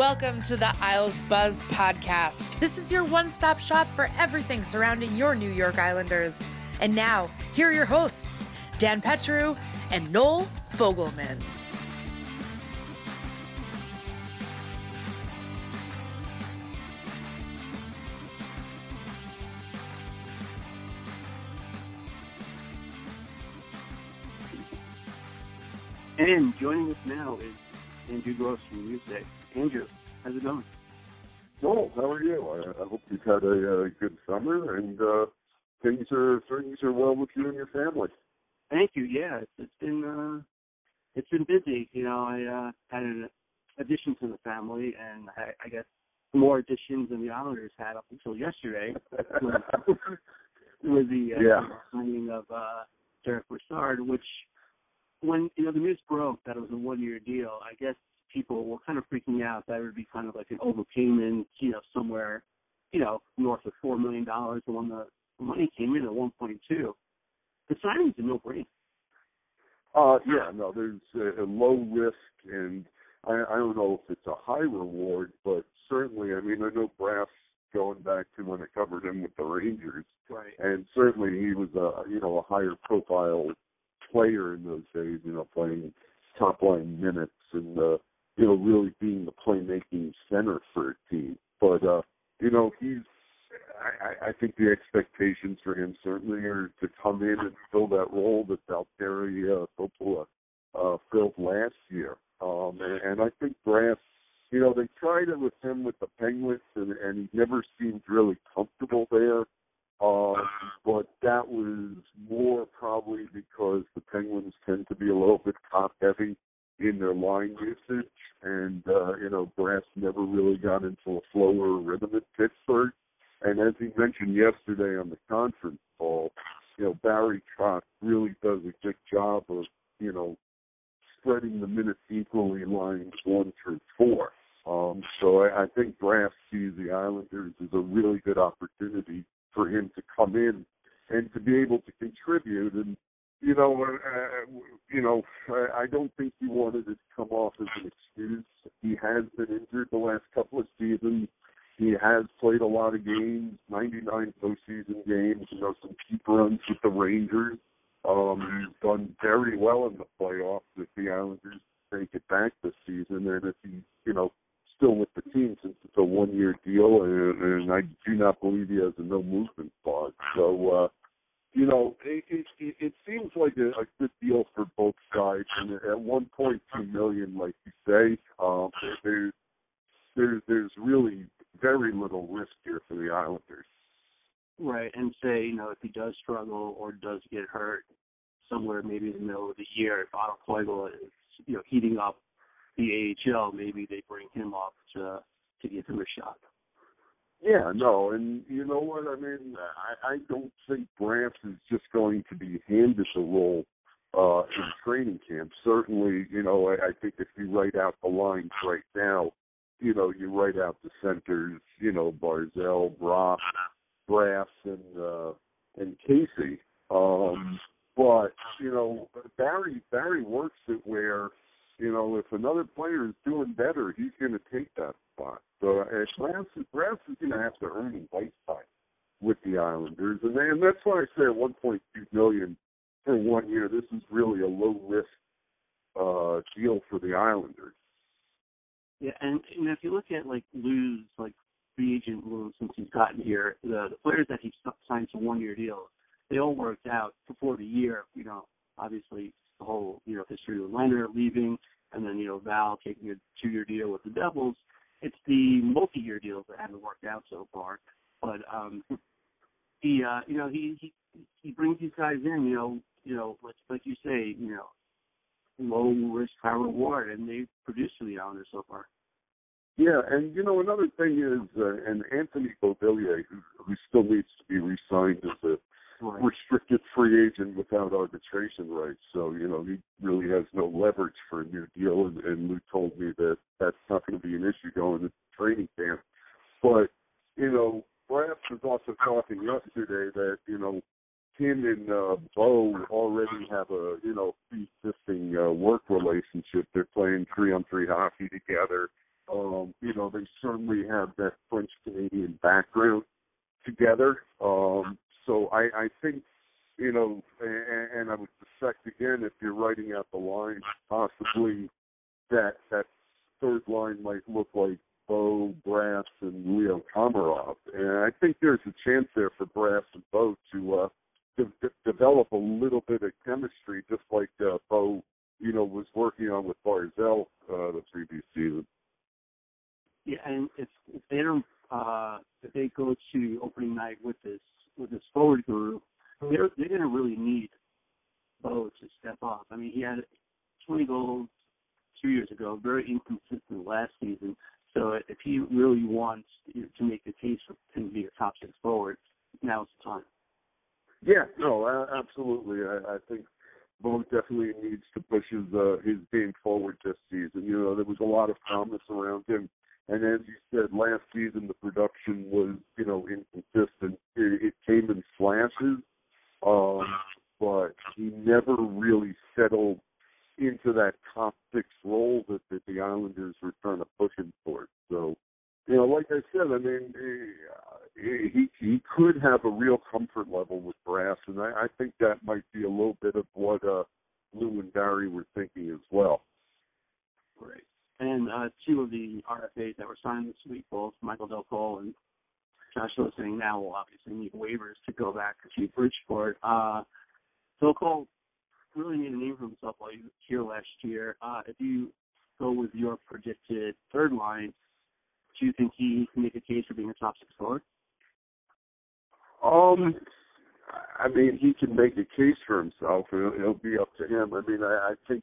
Welcome to the Isles Buzz podcast. This is your one stop shop for everything surrounding your New York Islanders. And now, here are your hosts, Dan Petru and Noel Fogelman. And joining us now is Andrew Gross from Music. Andrew, how's it going? Well, how are you? I, I hope you've had a, uh good summer and uh, things are things are well with you and your family. Thank you. Yeah, it's, it's been uh, it's been busy. You know, I uh, had an addition to the family, and I, I guess more additions than the Islanders had up until yesterday. with, with the uh, Yeah. signing of uh, Derek Brassard, which when you know the news broke that it was a one-year deal, I guess people were kind of freaking out that it would be kind of like an overpayment, you know, somewhere, you know, north of four million dollars. And when the money came in at one point two, the signing's a no-brainer. Uh, yeah, no, there's a, a low risk, and I, I don't know if it's a high reward, but certainly, I mean, I know Brass going back to when I covered him with the Rangers, Right. and certainly he was a you know a higher profile player in those days, you know, playing top line minutes and uh, you know really being the playmaking center for a team. But uh, you know, he's I, I think the expectations for him certainly are to come in and fill that role that Valtteri uh, uh, filled last year. Um, and, and I think Brass, you know, they tried it with him with the Penguins, and, and he never seemed really comfortable there. Um, but that was more probably because the Penguins tend to be a little bit top heavy in their line usage, and uh, you know, Brass never really got into a flow or a rhythm at Pittsburgh. And as he mentioned yesterday on the conference call, you know, Barry Trotz really does a good job of, you know, spreading the minutes equally lines one through four. Um, so I, I think Brass sees the Islanders as a really good opportunity for him to come in and to be able to contribute. And you know, uh, you know, I I don't think he wanted it to come off as an excuse. He has been injured the last couple of seasons. He has played a lot of games, 99 postseason games, you know, some keep runs with the Rangers. Um, he's done very well in the playoffs if the Islanders take it back this season, and if he's, you know, still with the team since it's a one-year deal, and, and I do not believe he has a no movement clause. So, uh, you know, it, it, it seems like a, a good deal for both sides. And at 1.2 million, like you say, um, there's there's there's really very little risk here for the Islanders. Right, and say you know if he does struggle or does get hurt somewhere maybe in the middle of the year, if Otto Koivula is you know heating up the AHL, maybe they bring him up to to give him a shot. Yeah, no, and you know what? I mean, I, I don't think Brant is just going to be handed the role uh, in training camp. Certainly, you know, I, I think if you write out the lines right now, you know, you write out the centers, you know, Barzal, Brock, Brass, and uh, and Casey. Um, but you know, Barry Barry works it where you know, if another player is doing better, he's going to take that spot. So uh, Brass, Brass is going to have to earn his white side with the Islanders, and, and that's why I say at 1.2 million for one year, this is really a low risk uh, deal for the Islanders. Yeah, and you if you look at like Lou's like free agent moves since he's gotten here, the, the players that he signed to one year deals, they all worked out before the year. You know, obviously the whole you know history with Leonard leaving, and then you know Val taking a two-year deal with the Devils. It's the multi-year deals that haven't worked out so far. But um, he, uh, you know, he he he brings these guys in. You know, you know, like like you say, you know, low risk, high reward, and they produced for the Islanders so far. Yeah, and you know another thing is, uh, and Anthony Beauvillier, who, who still needs to be re-signed as a right. restricted free agent without arbitration rights. So you know he really has no leverage for a new deal. And, and Lou told me that that's not going to be an issue going into training camp. But you know, Brass was also talking yesterday that you know him and uh, Bo already have a you know existing uh, work relationship. They're playing three on three hockey together. Um, you know, they certainly have that French Canadian background together. Um, so I, I think, you know, and, and I would suspect again, if you're writing out the line, possibly that that third line might look like Bo, Brass, and Leo Komarov. And I think there's a chance there for Brass and Bo to uh, de- de- develop a little bit of chemistry, just like uh, Bo, you know, was working on with Barzal uh, the previous season. Yeah, and if if they don't, uh, if they go to opening night with this with this forward group, they're they're going to really need Bo to step up. I mean, he had 20 goals two years ago, very inconsistent last season. So if he really wants to make the case for him to be a top six forward, now's the time. Yeah, no, absolutely. I, I think Bo definitely needs to push his uh, his game forward this season. You know, there was a lot of promise around him, and as you said, last season the production was you know inconsistent. It, it came in flashes, um, but he never really settled into that top six role that, that the Islanders were trying to push him towards. So, you know, like I said, I mean, he he could have a real comfort level with Brass, and I, I think that might be a little bit of what uh, Lou and Barry were thinking as well. Uh, two of the RFAs that were signed this week, both Michael Dal Colle and Josh Listening, now will obviously need waivers to go back to Bridgeport. Uh, Dal Colle really made a name for himself while he was here last year. Uh, if you go with your predicted third line, do you think he can make a case for being a top six forward? Um, I mean, he can make a case for himself. It'll, it'll be up to him. I mean, I, I think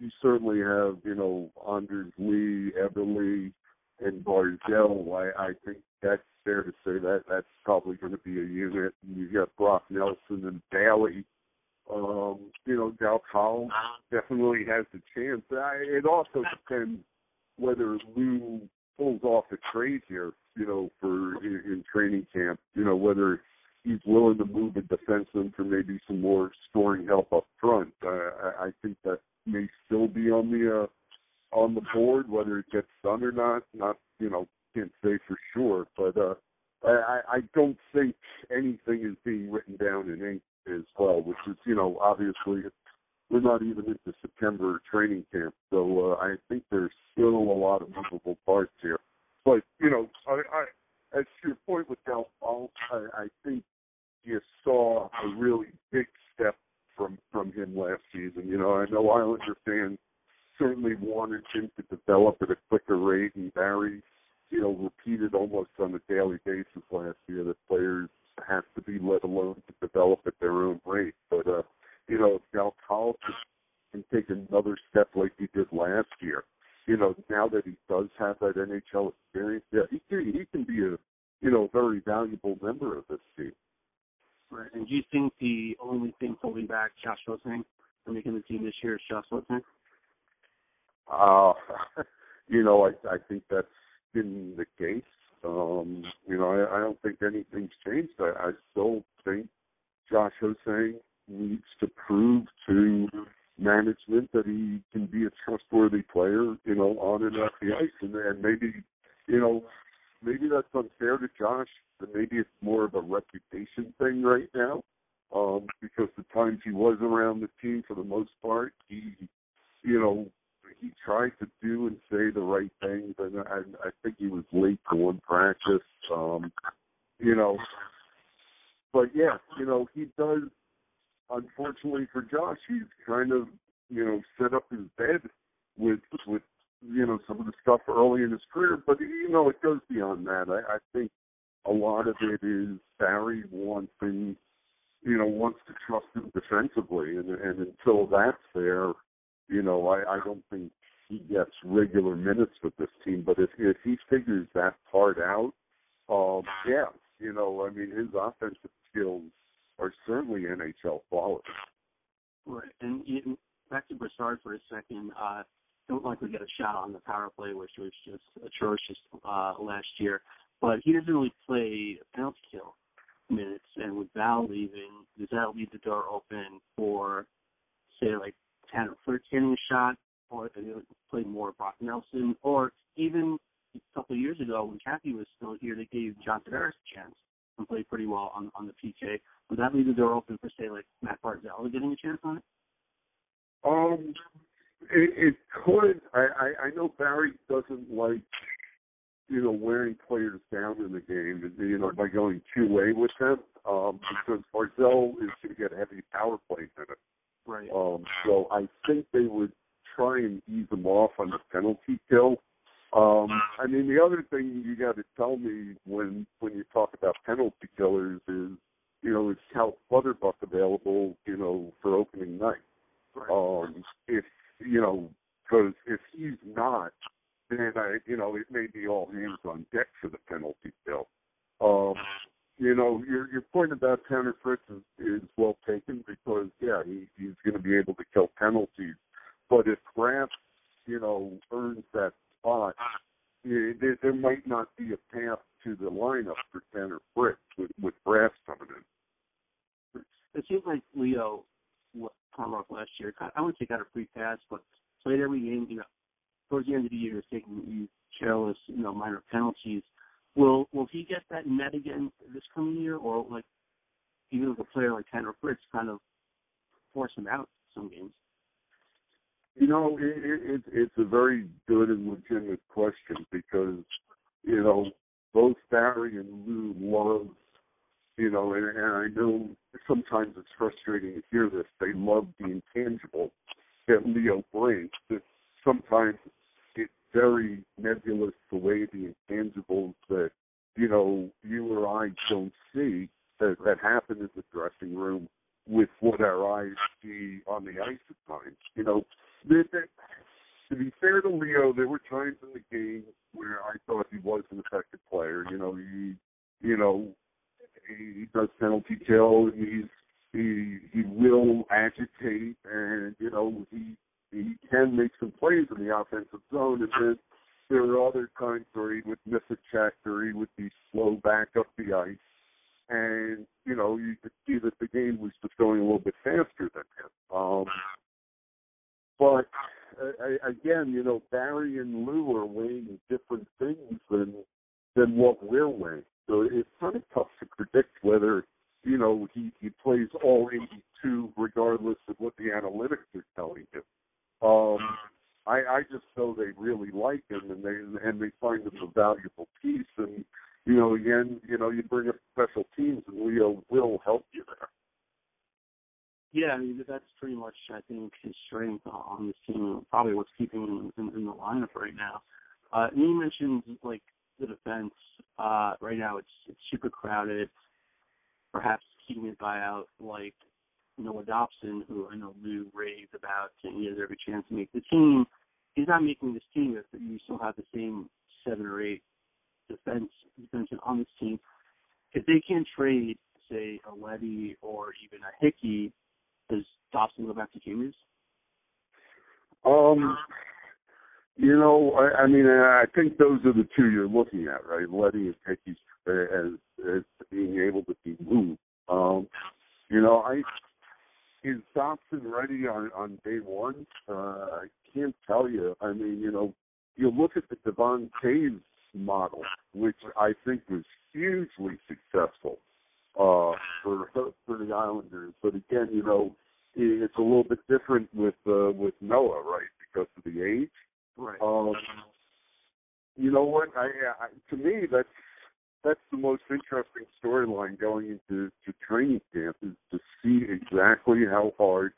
you certainly have, you know, Anders Lee, Eberle, and Barzal. I, I think that's fair to say that that's probably going to be a unit. And you got Brock Nelson and Bailey. Um, you know, Dal Colle definitely has the chance. I, it also depends whether Lou pulls off a trade here, you know, for in, in training camp. You know, whether he's willing to move a defenseman for maybe some more scoring help up front. Uh, I, I think that may still be on the uh, on the board. Whether it gets done or not, not you know, can't say for sure. But uh, I, I don't think anything is being written down in ink as well, which is you know obviously we're not even into September training camp, so uh, I think there's still a lot of movable parts here. But you know, I, I as to your point with Dal Colle, I, I think you saw a really big step from from him last season. You know, I know Islander fans certainly wanted him to develop at a quicker rate, and Barry, you know, repeated almost on a daily basis last year that players have to be let alone to develop at their own rate. But uh, you know, if Dal Colle can take another step like he did last year, you know, now that he does have that NHL experience, yeah, he can, he can be a you know very valuable member of this team. Right. And do you think the only thing holding back Josh Ho-Sang from making the team this year is Josh Ho-Sang? Uh, you know, I I think that's been the case. Um, you know, I, I don't think anything's changed. I, I still think Josh Ho-Sang needs to prove to management that he can be a trustworthy player, you know, on and off the ice, and, and maybe, you know, maybe that's unfair to Josh, but maybe it's more of a reputation thing right now, um, because the times he was around the team, for the most part, he, you know, he tried to do and say the right things, and I, I think he was late to one practice. Um, you know, but yeah, you know, he does. Unfortunately for Josh, he's kind of you know set up his bed with with you know some of the stuff early in his career, but you know it goes beyond that. I, I think a lot of it is Barry wants him, you know, wants to trust him defensively, and and until that's there, you know, I, I don't think he gets regular minutes with this team. But if if he figures that part out, um, yeah, you know, I mean, his offensive skills are certainly NHL quality. Right. And you, back to Brassard for a second. Uh, don't like we get a shot on the power play, which was just atrocious uh, last year. But he doesn't really play penalty kill minutes, and with Val leaving, does that leave the door open for, say, like Tanner Fritz getting a shot, or they play more Brock Nelson, or even a couple of years ago when Kathy was still here, they gave John Tavares a chance and played pretty well on on the PK. Would that leave the door open for say like Matt Barzal getting a chance on it? Um, it, it could. I, I I know Barry doesn't like you know wearing players down in the game, you know, by going two way with them, um, because Barzal is going to get heavy power play in it. Right. Um, so I think they would try and ease them off on the penalty kill. Um, I mean, the other thing you got to tell me when when you talk about penalty killers is, you know, is Cal Clutterbuck available, you know, for opening night? Um, if you know, because if he's not, then I, you know, it may be all hands on deck for the penalty kill. Um, you know, your your point about Tanner Fritz is, is well taken because yeah, he, he's going to be able to kill penalties. But if Grant, you know, earns that spot, eh, there, there might not be a path to the lineup for Tanner Fritz with with Brass coming in. It seems like Leo Komarov last year. I wouldn't say got a free pass, but played every game. You know, towards the end of the year, taking these careless, you know, minor penalties. Will will he get that net again this coming year, or like even with a player like Tanner Fritz kind of force him out some games? You know, it, it, it's a very good and legitimate question because you know both Barry and Lou love you know, and, and I know sometimes it's frustrating to hear this. They love the intangible that Leo brings. That sometimes it's very nebulous the way the intangibles that you know you or I don't see that that happen in the dressing room with what our eyes see on the ice at times. You know, that, that, to be fair to Leo, there were times in the game where I thought he was an effective player. You know, he, you know, he does penalty kill. He's he he will agitate, and you know he he can make some plays in the offensive zone. And then there are other times where he would miss a check or he would be slow back up the ice, and you know you could see that the game was just going a little bit faster than him. Um, but uh, again, you know Barry and Lou are weighing different things than than what we're weighing. So it's kind of tough to predict whether, you know, he, he plays all 82 regardless of what the analytics are telling him. Um, I, I just know they really like him and they and they find him a valuable piece. And you know, again, you know, you bring up special teams, and Leo will help you there. Yeah, I mean that's pretty much I think his strength on this team, probably what's keeping him in, in the lineup right now. Uh, and you mentioned like the defense. Uh, right now, it's it's super crowded. Perhaps keeping it by out like Noah Dobson, who I know Lou raved about, and he has every chance to make the team. He's not making this team if you still have the same seven or eight defense defensemen on this team. If they can't trade, say, a Leddy or even a Hickey, does Dobson go back to Cayman's? Um, you know, I, I mean, I think those are the two you're looking at, right? Leddy and Hickey as as being able to be moved. Um, you know, I is Dobson ready on on day one? Uh, I can't tell you. I mean, you know, you look at the Devon Toews model, which I think was hugely successful uh, for for the Islanders. But again, you know, it's a little bit different with uh, with Noah, right? Because of the age. Right. Um, you know what? I, I to me that's that's the most interesting storyline going into to training camp is to see exactly how hard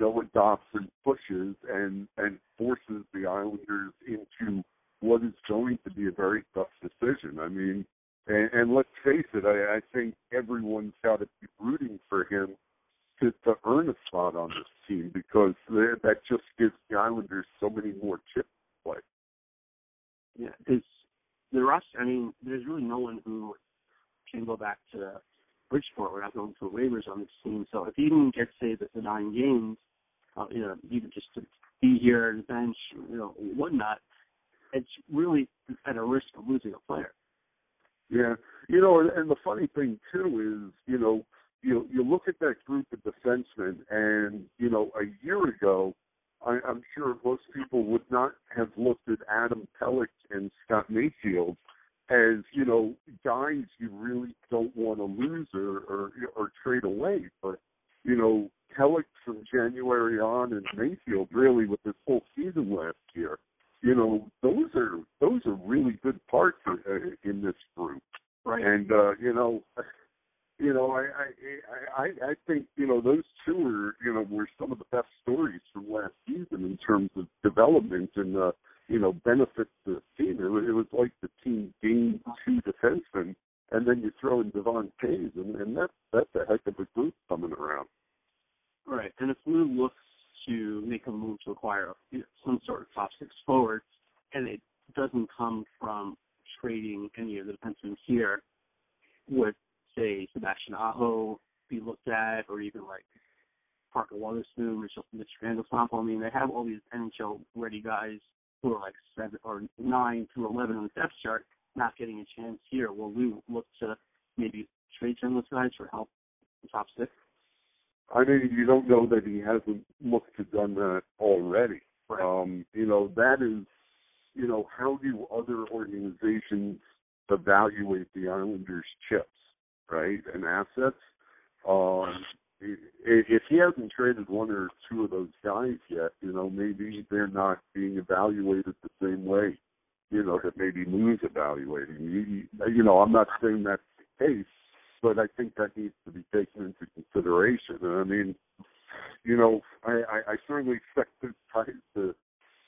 Noah Dobson pushes and and forces the Islanders into what is going to be a very tough decision. I mean, and, and let's face it, I, I think everyone's got to be rooting for him to, to earn a spot on this team because that just gives the Islanders so many more chips play. Yeah, because the roster. I mean, there's really no one who can go back to Bridgeport without going through waivers on this team. So if he even gets say the, the nine games, uh, you know, even just to be here on the bench, you know, whatnot, it's really at a risk of losing a player. Yeah, you know, and, and the funny thing too is, you know, you you look at that group of defensemen, and you know, a year ago, I, I'm sure most people would not have looked at Adam Pelech and Scott Mayfield as you know guys you really don't want to lose or or, or trade away. But you know, Pelech from January on, and Mayfield really with this whole season last year. You know, those are those are really good parts in, uh, in this group. Right. And uh, you know, you know, I, I I I think you know those two are you know were some of the best stories from last season in terms of development and uh, you know benefits to the team. It was, it was like the team gained two defensemen, and then you throw in Devon Toews, and, and that's that's a heck of a group coming around. Right, and if Lou looks to make a move to acquire you know, some sort of top six forward, and it doesn't come from trading any of the defensemen here, would say Sebastian Aho be looked at, or even like Parker Wotherspoon, Mitch, Mitch Randall I mean, they have all these NHL ready guys who are like seven or nine to eleven on the depth chart, not getting a chance here. Will we look to maybe trade some of those guys for help in top six? I mean, you don't know that he hasn't looked to done that already. Right. Um, you know, that is, you know, how do other organizations evaluate the Islanders' chips, right, and assets? Um, if he hasn't traded one or two of those guys yet, you know, maybe they're not being evaluated the same way, you know, that maybe Lou's evaluating. You, you know, I'm not saying that's the case, but I think that needs to be taken into consideration. And I mean, you know, I, I, I certainly expect those guys to,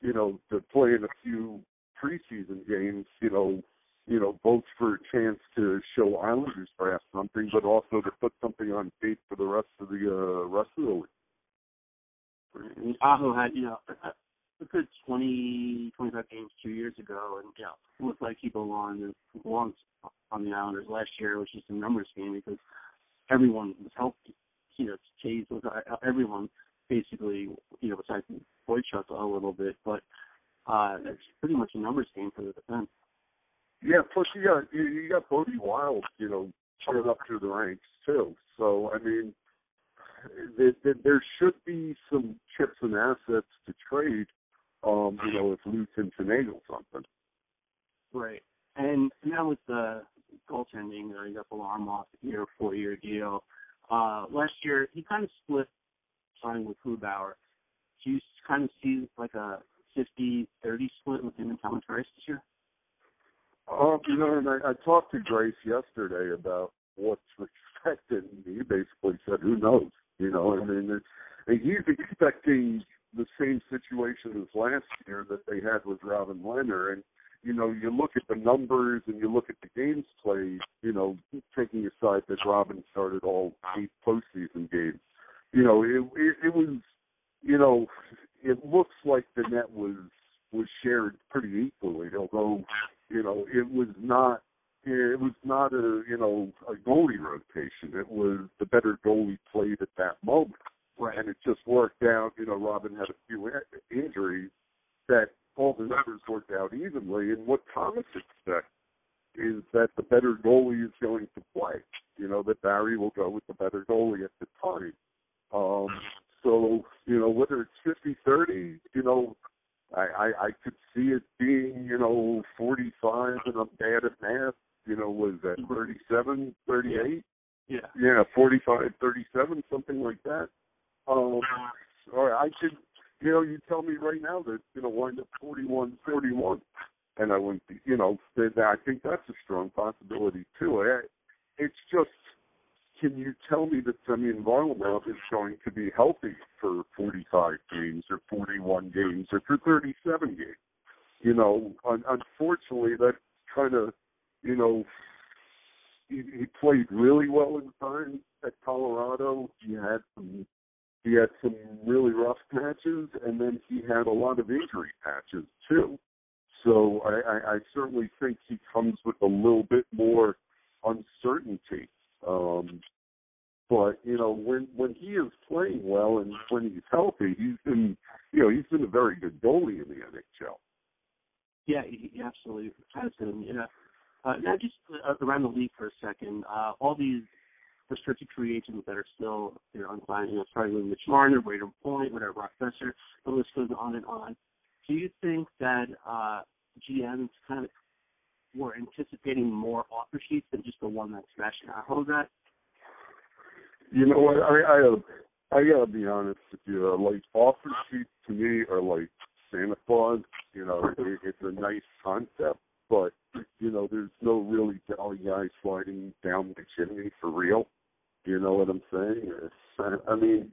you know, to play in a few preseason games, you know, you know, both for a chance to show Islanders perhaps something, but also to put something on tape for the rest of the uh, rest of the league. Mean, Aho had, you know, a good 20, 25 games two years ago, and you know, looked like he belonged belongs on the Islanders last year, which is a numbers game because everyone was healthy. You know, Chase was everyone basically, you know, besides Boychuk a little bit, but uh, it's pretty much a numbers game for the defense. Yeah, plus you got you, you got Bode Wilde, you know, coming up through the ranks too. So I mean, there, there should be some chips and assets to trade. Um, you know, if Lou can finagle something. Right, and now with the goaltending, uh, you got Varlamov year four year deal. Uh, last year he kind of split signing with Grubauer. Do you kind of see like a 50-30 split with him and this year? Um, you know, and I, I talked to Greiss yesterday about what's expected, and he basically said, "Who knows?" You know, I mean, and he's expecting the same situation as last year that they had with Robin Lehner, and you know, you look at the numbers and you look at the games played, you know, taking aside that Robin started all eight postseason games, you know, it, it, it was, you know, it looks like the net was was shared pretty equally, although, you know, it was not it was not a you know a goalie rotation. It was the better goalie played at that moment, right? And it just worked out. You know, Robin had a few injuries that all the numbers worked out evenly. And what Thomas expects is that the better goalie is going to play. You know, that Barry will go with the better goalie at the time. Um, so, you know, whether it's fifty thirty, you know, I, I, I could see it being, you know, 45 and I'm bad at math, you know, was that 37, 38? Yeah. Yeah, 45, 37, something like that. Um, or I could you know, you tell me right now that you know wind up forty-one, forty-one, and I wouldn't, be, you know, that, I think that's a strong possibility too. I, it's just, can you tell me that Varlamov is going to be healthy for 45 games or 41 games or for 37 games? You know, un- unfortunately, that kind of, you know, he, he played really well in time at Colorado. He had some he had some really rough patches, and then he had a lot of injury patches too. So I, I, I certainly think he comes with a little bit more uncertainty. Um, but you know, when when he is playing well and when he's healthy, he's been you know he's been a very good goalie in the NHL. Yeah, he absolutely has been. Yeah. Uh, now, just uh, around the league for a second, uh, all these restricted free agents that are still you know unsigned, you know, starting with Mitch Marner, Brayden Point, whatever, Brock Boeser, the list goes on and on. Do you think that uh, GMs kind of were anticipating more offer sheets than just the one that's smashing out? How was that? You know what? I I, I gotta be honest with you. Uh, like offer sheets to me are like Santa Claus. You know, it, it's a nice concept, but you know, there's no really jolly guy sliding down the chimney for real. You know what I'm saying? It's, I mean,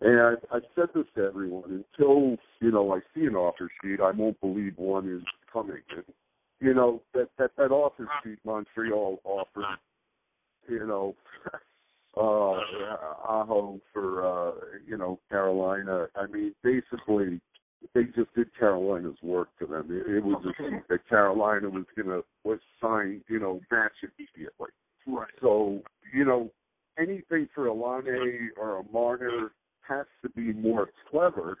and I, I've said this to everyone: until you know I see an offer sheet, I won't believe one is coming. And you know that that that offer sheet Montreal offered, you know, uh, Aho for uh, you know Carolina. I mean, basically, they just did Carolina's work to them. It, it was a sheet that Carolina was gonna was sign, you know, match immediately. Right. So, you know, anything for a Laine or a Marner has to be more clever.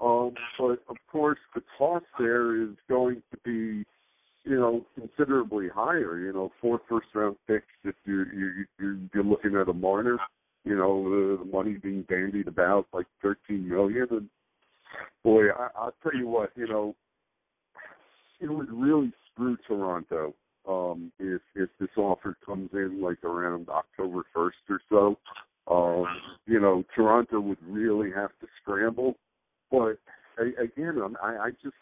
Um, but of course, the cost there is going to be, you know, considerably higher. You know, four first round picks if you're you, you're, looking at a Marner. You know, the, the money being bandied about like thirteen million, and boy, I, I'll tell you what, you know, it would really screw Toronto um, if if this offer comes in like around October first or so. Um, you know, Toronto would really have to scramble. But again, I, I just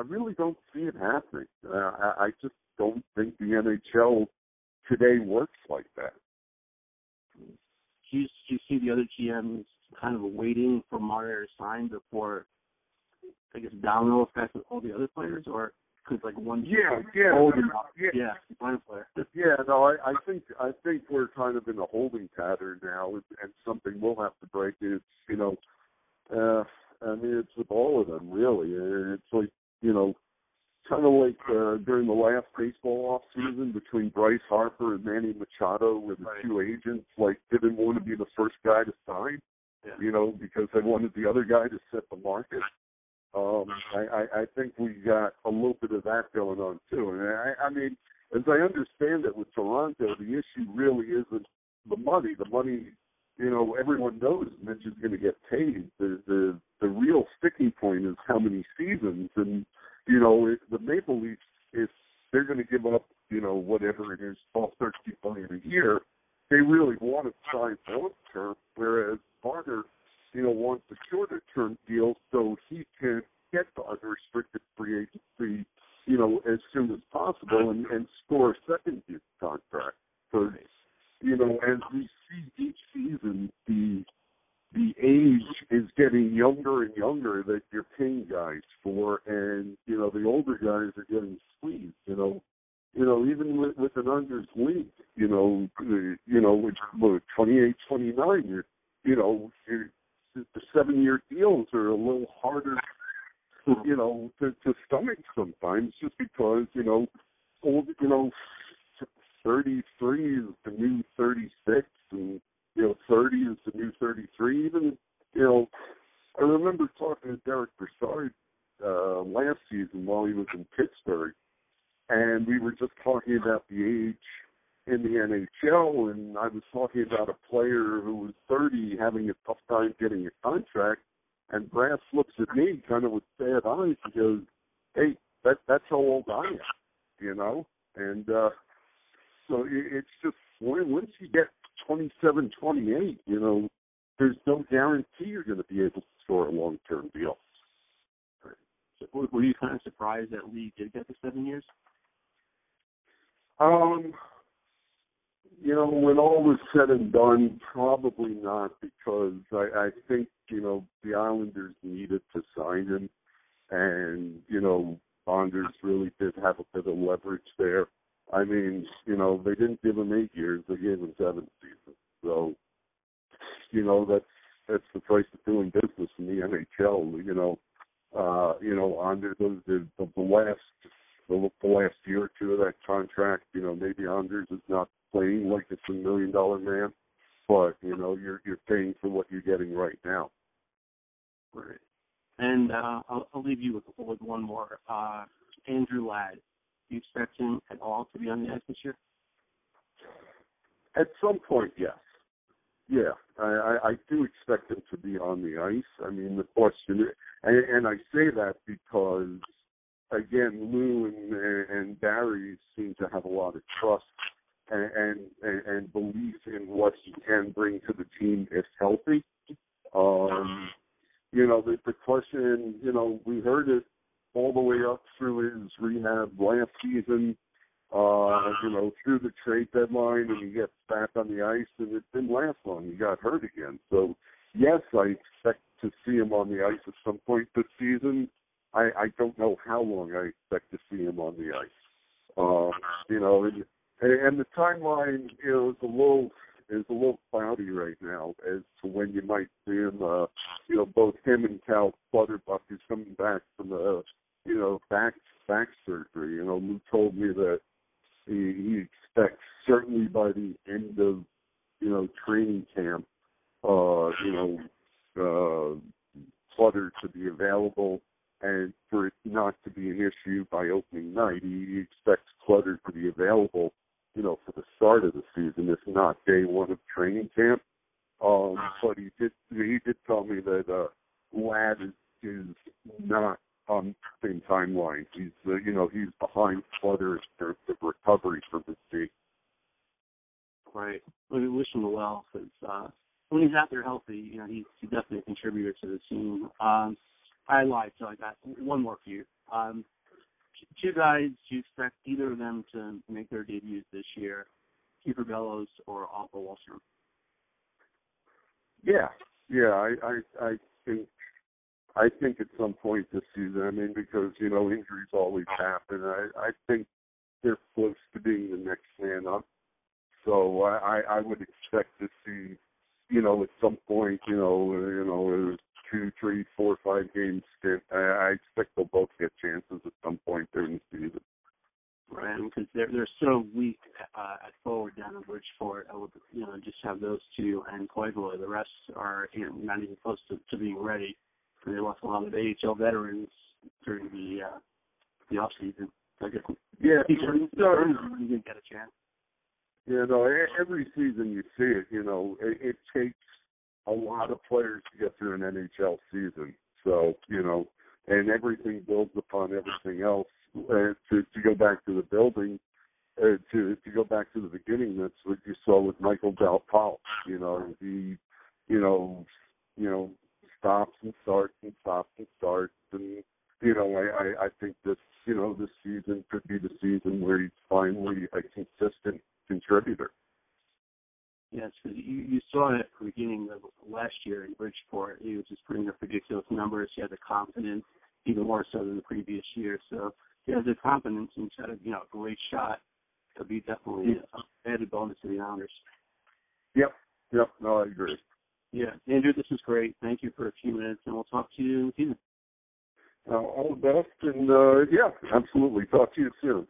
I really don't see it happening. Uh, I, I just don't think the NHL today works like that. Do you, do you see the other GMs kind of waiting for Marner to sign before, I guess, domino effect with all the other players, or could like one yeah yeah holding yeah yeah one player yeah no I I think I think we're kind of in a holding pattern now, and, and something we'll have to break. It's you know, uh, I mean it's with all of them really. It's like you know, kind of like uh, during the last baseball off season between Bryce Harper and Manny Machado, where the right. two agents like didn't want to be the first guy to sign, yeah. you know, because they wanted the other guy to set the market. Um, I, I, I think we got a little bit of that going on too. And I, I mean, as I understand it with Toronto, the issue really isn't the money. The money, you know, everyone knows Mitch is going to get paid. The the the real sticking point is how many seasons. And you know, if the Maple Leafs, if they're going to give up, you know, whatever it is, twelve, thirteen million a year, they really want to sign long term. Whereas Marner you know, wants a shorter term deal so he can get the unrestricted free agency, you know, as soon as go and, and score a second year contract. So, you know, as we see each season, the the age is getting younger and younger that you're paying guys for, and you know the older guys are getting squeezed. You know, you know even with, with an unders league, you know, you know, with, with 28, 29, you're, you know, you're, the seven year deals are a little harder, you know, to, to stomach sometimes, just because you know, old, you know, 33 is the new 36, and you know, 30 is the new 33. Even, you know, I remember talking to Derek Brassard uh, last season while he was in Pittsburgh, and we were just talking about the age in the NHL, and I was talking about a player who was 30 having a tough time getting a contract, and Brass looks at me kind of with sad eyes and goes, "Hey, that that's how old I am," you know, and uh, so it, it's just once you get 27, 28, you know, there's no guarantee you're going to be able to score a long-term deal. So were you kind of surprised that Lee did get the seven years? Um, you know, when all was said and done, probably not, because I, I think you know the Islanders needed to sign him, and you know, Bonders really did have a bit of leverage there. I mean, you know, they didn't give him eight years; they gave him seven seasons. So, you know, that's that's the price of doing business in the NHL. You know, uh, you know, under the the, the last the, the last year or two of that contract, you know, maybe Anders is not playing like it's a million dollar man, but you know, you're you're paying for what you're getting right now. Right. And uh, I'll, I'll leave you with, with one more. Uh, Andrew Ladd do you expect him at all to be on the ice this year? At some point, yes. Yeah, I, I, I do expect him to be on the ice. I mean, the question, and, and I say that because, again, Lou and, and Barry seem to have a lot of trust and, and and belief in what he can bring to the team if healthy. Um, you know, the, the question, you know, we heard it all the way up through his rehab last season, uh, you know, through the trade deadline, and he gets back on the ice, and it didn't last long. He got hurt again. So, yes, I expect to see him on the ice at some point this season. I, I don't know how long I expect to see him on the ice. Um, you know, and, and the timeline, you know, is a little is a little cloudy right now as to when you might see him. Uh, you know, both him and Cal Clutterbuck is coming back from a you know back back surgery. You know, Lou told me that he, he expects certainly by the end of you know training camp, uh, you know, uh, Clutter to be available. And for it not to be an issue by opening night, he expects Clutter to be available you know, for the start of the season, if not day one of training camp. Um, but he did he did tell me that uh, Ladd is, is not on the same timeline. He's uh, you know he's behind Clutter in terms of recovery from his knee. Right. Well, we wish him well because uh, when he's out there healthy, you know he's, he's definitely a contributor to the team. Um, I lied, so I got one more for you. Um, two guys, do you expect either of them to make their debuts this year? Kiefer Bellows or Otto Wahlstrom? Yeah, yeah, I, I, I think, I think at some point this season. I mean, because you know injuries always happen. I, I think they're close to being the next man up. So I, I would expect to see, you know, at some point, you know, you know, two, three, four, five games stint. I, I expect they'll both get chances at some point during the season. Right, because they're they're so weak uh, at forward down in Bridgeport. I would you know just have those two and Koivula. The rest are you know not even close to, to being ready. And they lost a lot of AHL veterans during the uh, the off season. I guess yeah, he didn't get a chance. Yeah, no. Every season you see it. You know, it, it takes a lot of players to get through an NHL season. So, you know, and everything builds upon everything else. And to, to go back to the building, uh, to to go back to the beginning, that's what you saw with Michael Dal Colle. You know, he, you know, you know, stops and starts and stops and starts, and you know, I I, I think this, you know, this season could be the season where he's finally a consistent contributor. Yes, because you, you saw it at the beginning of last year in Bridgeport. He was just putting up ridiculous numbers. He had the confidence, even more so than the previous year. So he has the confidence and he's got a you know great shot. He'll be definitely an added bonus to the honors. Yep. Yep. No, I agree. Yeah, Andrew, this is great. Thank you for a few minutes, and we'll talk to you soon. Uh, all the best, and uh, yeah, absolutely. Talk to you soon.